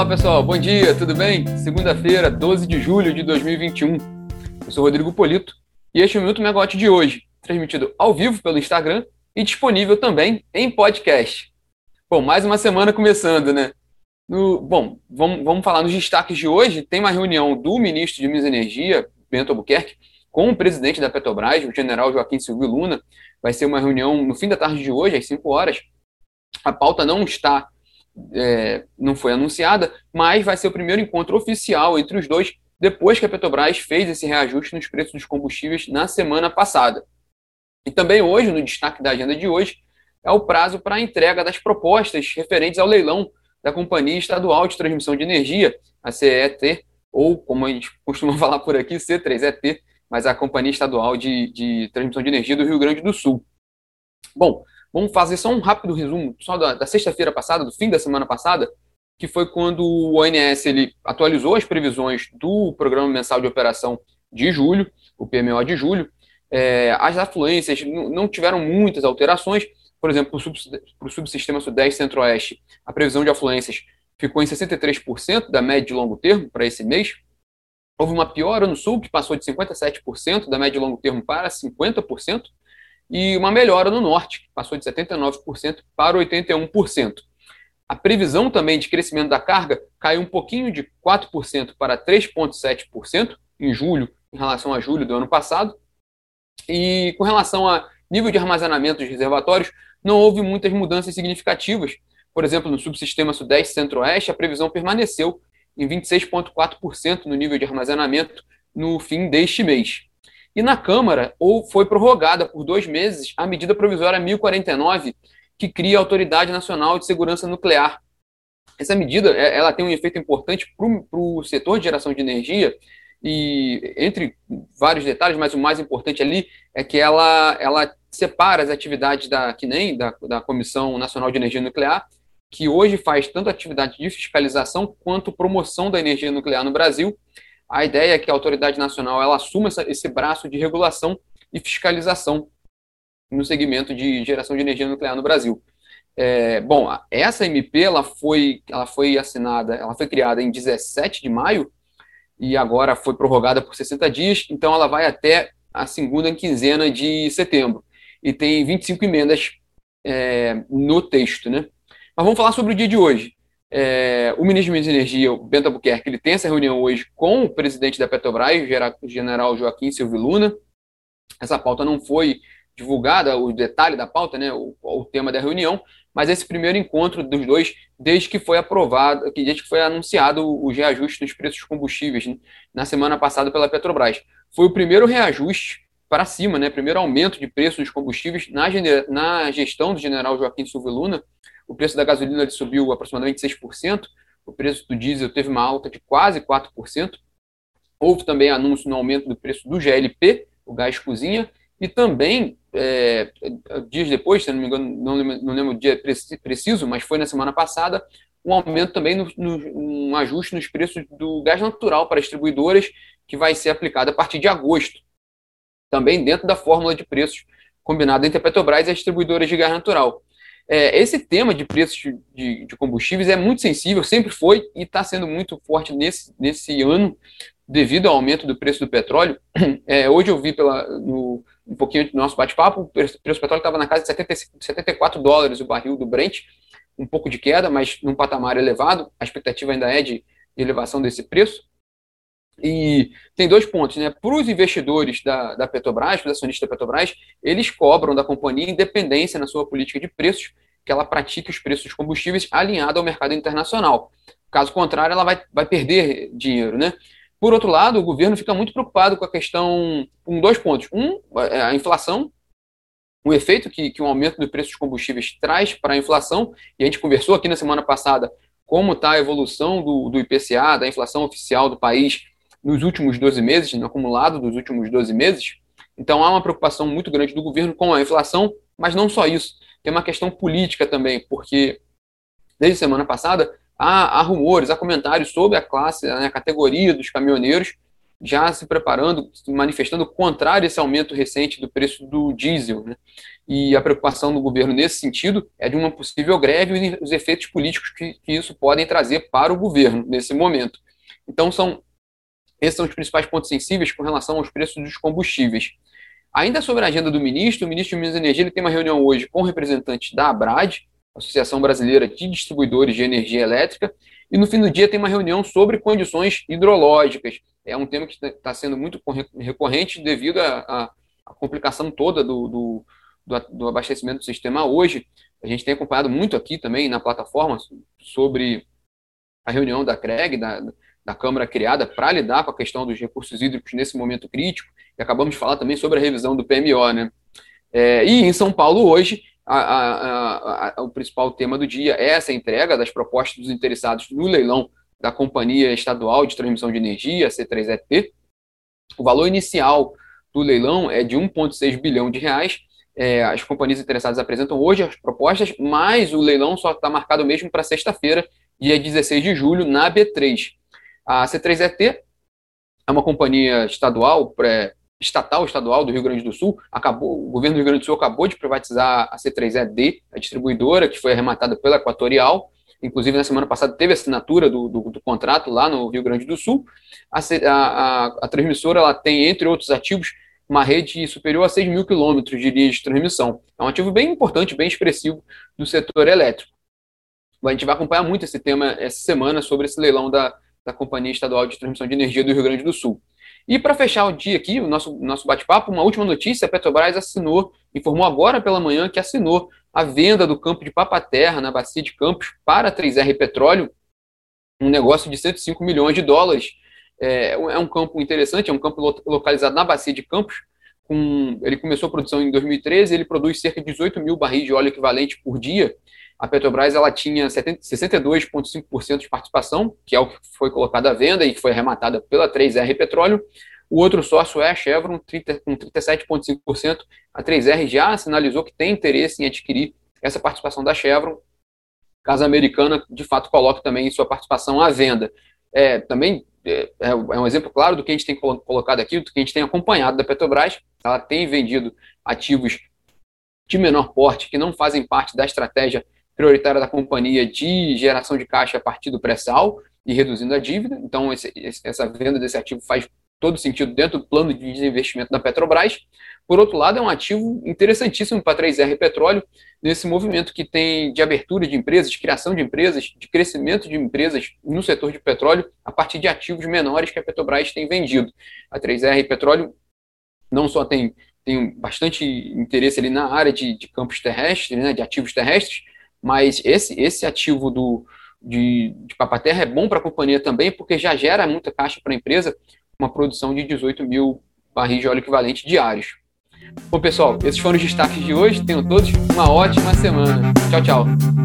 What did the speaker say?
Olá pessoal, bom dia, tudo bem? Segunda-feira, 12 de julho de 2021. Eu sou Rodrigo Polito e este é o Minuto Megawatt de hoje, transmitido ao vivo pelo Instagram e disponível também em podcast. Bom, mais uma semana começando, né? No, bom, vamos, vamos falar nos destaques de hoje. Tem uma reunião do ministro de Minas e Energia, Bento Albuquerque, com o presidente da Petrobras, o general Joaquim Silvio Luna. Vai ser uma reunião no fim da tarde de hoje, às 5 horas. A pauta não está, é, não foi anunciada, mas vai ser o primeiro encontro oficial entre os dois depois que a Petrobras fez esse reajuste nos preços dos combustíveis na semana passada. E também hoje, no destaque da agenda de hoje, é o prazo para a entrega das propostas referentes ao leilão da Companhia Estadual de Transmissão de Energia, a CET, ou como a gente costuma falar por aqui, C3ET, mas a Companhia Estadual de, de Transmissão de Energia do Rio Grande do Sul. Bom, vamos fazer só um rápido resumo só da, da sexta-feira passada, do fim da semana passada, que foi quando o ONS ele atualizou as previsões do Programa Mensal de Operação de julho, o PMO de julho. É, as afluências não tiveram muitas alterações, por exemplo, para o subsistema Sudeste Centro-Oeste, a previsão de afluências ficou em 63% da média de longo termo para esse mês, Houve uma piora no Sul, que passou de 57% da média e longo termo para 50%, e uma melhora no Norte, que passou de 79% para 81%. A previsão também de crescimento da carga caiu um pouquinho de 4% para 3,7% em julho, em relação a julho do ano passado. E com relação a nível de armazenamento dos reservatórios, não houve muitas mudanças significativas. Por exemplo, no subsistema Sudeste Centro-Oeste, a previsão permaneceu em 26,4% no nível de armazenamento no fim deste mês. E na Câmara, ou foi prorrogada por dois meses a medida provisória 1049, que cria a Autoridade Nacional de Segurança Nuclear. Essa medida é, ela tem um efeito importante para o setor de geração de energia, e entre vários detalhes, mas o mais importante ali é que ela, ela separa as atividades da CNEM, da, da Comissão Nacional de Energia Nuclear, que hoje faz tanto atividade de fiscalização quanto promoção da energia nuclear no Brasil. A ideia é que a autoridade nacional ela assuma essa, esse braço de regulação e fiscalização no segmento de geração de energia nuclear no Brasil. É, bom, essa MP ela foi, ela foi assinada, ela foi criada em 17 de maio e agora foi prorrogada por 60 dias, então ela vai até a segunda quinzena de setembro e tem 25 emendas é, no texto, né? Mas vamos falar sobre o dia de hoje. É, o ministro de Energia, o Bento Albuquerque, ele tem essa reunião hoje com o presidente da Petrobras, o general Joaquim Silvio Luna. Essa pauta não foi divulgada, o detalhe da pauta, né, o, o tema da reunião, mas esse primeiro encontro dos dois, desde que foi aprovado, desde que foi anunciado o, reajuste nos preços dos combustíveis né, na semana passada pela Petrobras. Foi o primeiro reajuste para cima, né, primeiro aumento de preços dos combustíveis na, na gestão do general Joaquim Silvio Luna, o preço da gasolina ele subiu aproximadamente 6%, o preço do diesel teve uma alta de quase 4%. Houve também anúncio no aumento do preço do GLP, o gás cozinha, e também, é, dias depois, se não me engano, não lembro, não lembro o dia preciso, mas foi na semana passada, um aumento também, no, no, um ajuste nos preços do gás natural para distribuidoras, que vai ser aplicado a partir de agosto, também dentro da fórmula de preços combinada entre a Petrobras e as distribuidoras de gás natural. É, esse tema de preços de, de, combustíveis é muito sensível, sempre foi e está sendo muito forte nesse, nesse ano, devido ao aumento do preço do petróleo. É, hoje eu vi pela, no, um pouquinho do nosso bate-papo, o preço, do petróleo estava na casa de 70, 74 dólares o barril do Brent, um pouco de queda, mas num patamar elevado. A expectativa ainda é de, de elevação desse preço. E tem dois pontos, né? Para os investidores da, da Petrobras, os acionistas da Petrobras, eles cobram da companhia independência na sua política de preços, que ela pratique os preços dos combustíveis alinhado ao mercado internacional. Caso contrário, ela vai, vai perder dinheiro, né? Por outro lado, o governo fica muito preocupado com a questão, com dois pontos. Um, é a inflação, o efeito que, que o aumento do preço dos combustíveis traz para a inflação, e a gente conversou aqui na semana passada como está a evolução do, do IPCA, da inflação oficial do país, nos últimos 12 meses, no acumulado dos últimos 12 meses. Então há uma preocupação muito grande do governo com a inflação, mas não só isso. Tem uma questão política também, porque desde semana passada há, há rumores, há comentários sobre a classe, né, a categoria dos caminhoneiros, já se preparando, se manifestando contrário a esse aumento recente do preço do diesel. Né? E a preocupação do governo nesse sentido é de uma possível greve e os efeitos políticos que, que isso podem trazer para o governo nesse momento. Então, são, esses são os principais pontos sensíveis com relação aos preços dos combustíveis. Ainda sobre a agenda do ministro, o ministro de Minas e Energia ele tem uma reunião hoje com representantes da ABRAD, Associação Brasileira de Distribuidores de Energia Elétrica, e no fim do dia tem uma reunião sobre condições hidrológicas. É um tema que está sendo muito recorrente devido à, complicação toda do, do, do, do, abastecimento do sistema hoje. A gente tem acompanhado muito aqui também na plataforma sobre a reunião da CREG, da, da Câmara criada para lidar com a questão dos recursos hídricos nesse momento crítico. E acabamos de falar também sobre a revisão do PMO. Né? É, e em São Paulo hoje a, a, a, o principal tema do dia é essa entrega das propostas dos interessados no leilão da Companhia Estadual de Transmissão de Energia, C3ET. O valor inicial do leilão é de 1,6 bilhão de reais. É, as companhias interessadas apresentam hoje as propostas, mas o leilão só está marcado mesmo para sexta-feira, dia 16 de julho, na B3. A C3ET é uma companhia estadual pré, estatal estadual do Rio Grande do Sul, acabou, o governo do Rio Grande do Sul acabou de privatizar a C3ED, a distribuidora, que foi arrematada pela Equatorial, inclusive na semana passada teve assinatura do, do, do contrato lá no Rio Grande do Sul. A, a, a, transmissora ela tem, entre outros ativos, uma rede superior a 6 mil quilômetros de linhas de transmissão. É um ativo bem importante, bem expressivo do setor elétrico. A gente vai acompanhar muito esse tema essa semana sobre esse leilão da, da Companhia Estadual de Transmissão de Energia do Rio Grande do Sul. E para fechar o dia aqui, o nosso, nosso bate-papo, uma última notícia: a Petrobras assinou, informou agora pela manhã que assinou a venda do campo de Papaterra, na Bacia de Campos, para a 3R Petróleo, um negócio de 105 milhões de dólares. É, é um campo interessante, é um campo localizado na Bacia de Campos. Com, ele começou a produção em 2013, ele produz cerca de 18 mil barris de óleo equivalente por dia a Petrobras ela tinha 62,5% de participação, que é o que foi colocado à venda e que foi arrematada pela 3R Petróleo. O outro sócio é a Chevron, 30, com 37,5%. A 3R já sinalizou que tem interesse em adquirir essa participação da Chevron, caso a americana de fato coloque também sua participação à venda. É, também é, é, um exemplo claro do que a gente tem colocado aqui, do que a gente tem acompanhado da Petrobras. Ela tem vendido ativos de menor porte que não fazem parte da estratégia prioritária da companhia de geração de caixa a partir do pré-sal e reduzindo a dívida. Então, esse, essa venda desse ativo faz todo sentido dentro do plano de desinvestimento da Petrobras. Por outro lado, é um ativo interessantíssimo para a 3R Petróleo, nesse movimento que tem de abertura de empresas, de criação de empresas, de crescimento de empresas no setor de petróleo, a partir de ativos menores que a Petrobras tem vendido. A 3R Petróleo não só tem, tem bastante interesse ali na área de, de campos terrestres, né, de ativos terrestres, mas esse, esse ativo do, de, de Papaterra é bom para a companhia também, porque já gera muita caixa para a empresa, uma produção de 18 mil barris de óleo equivalente diários. Bom, pessoal, esses foram os destaques de hoje. Tenham todos uma ótima semana. Tchau, tchau.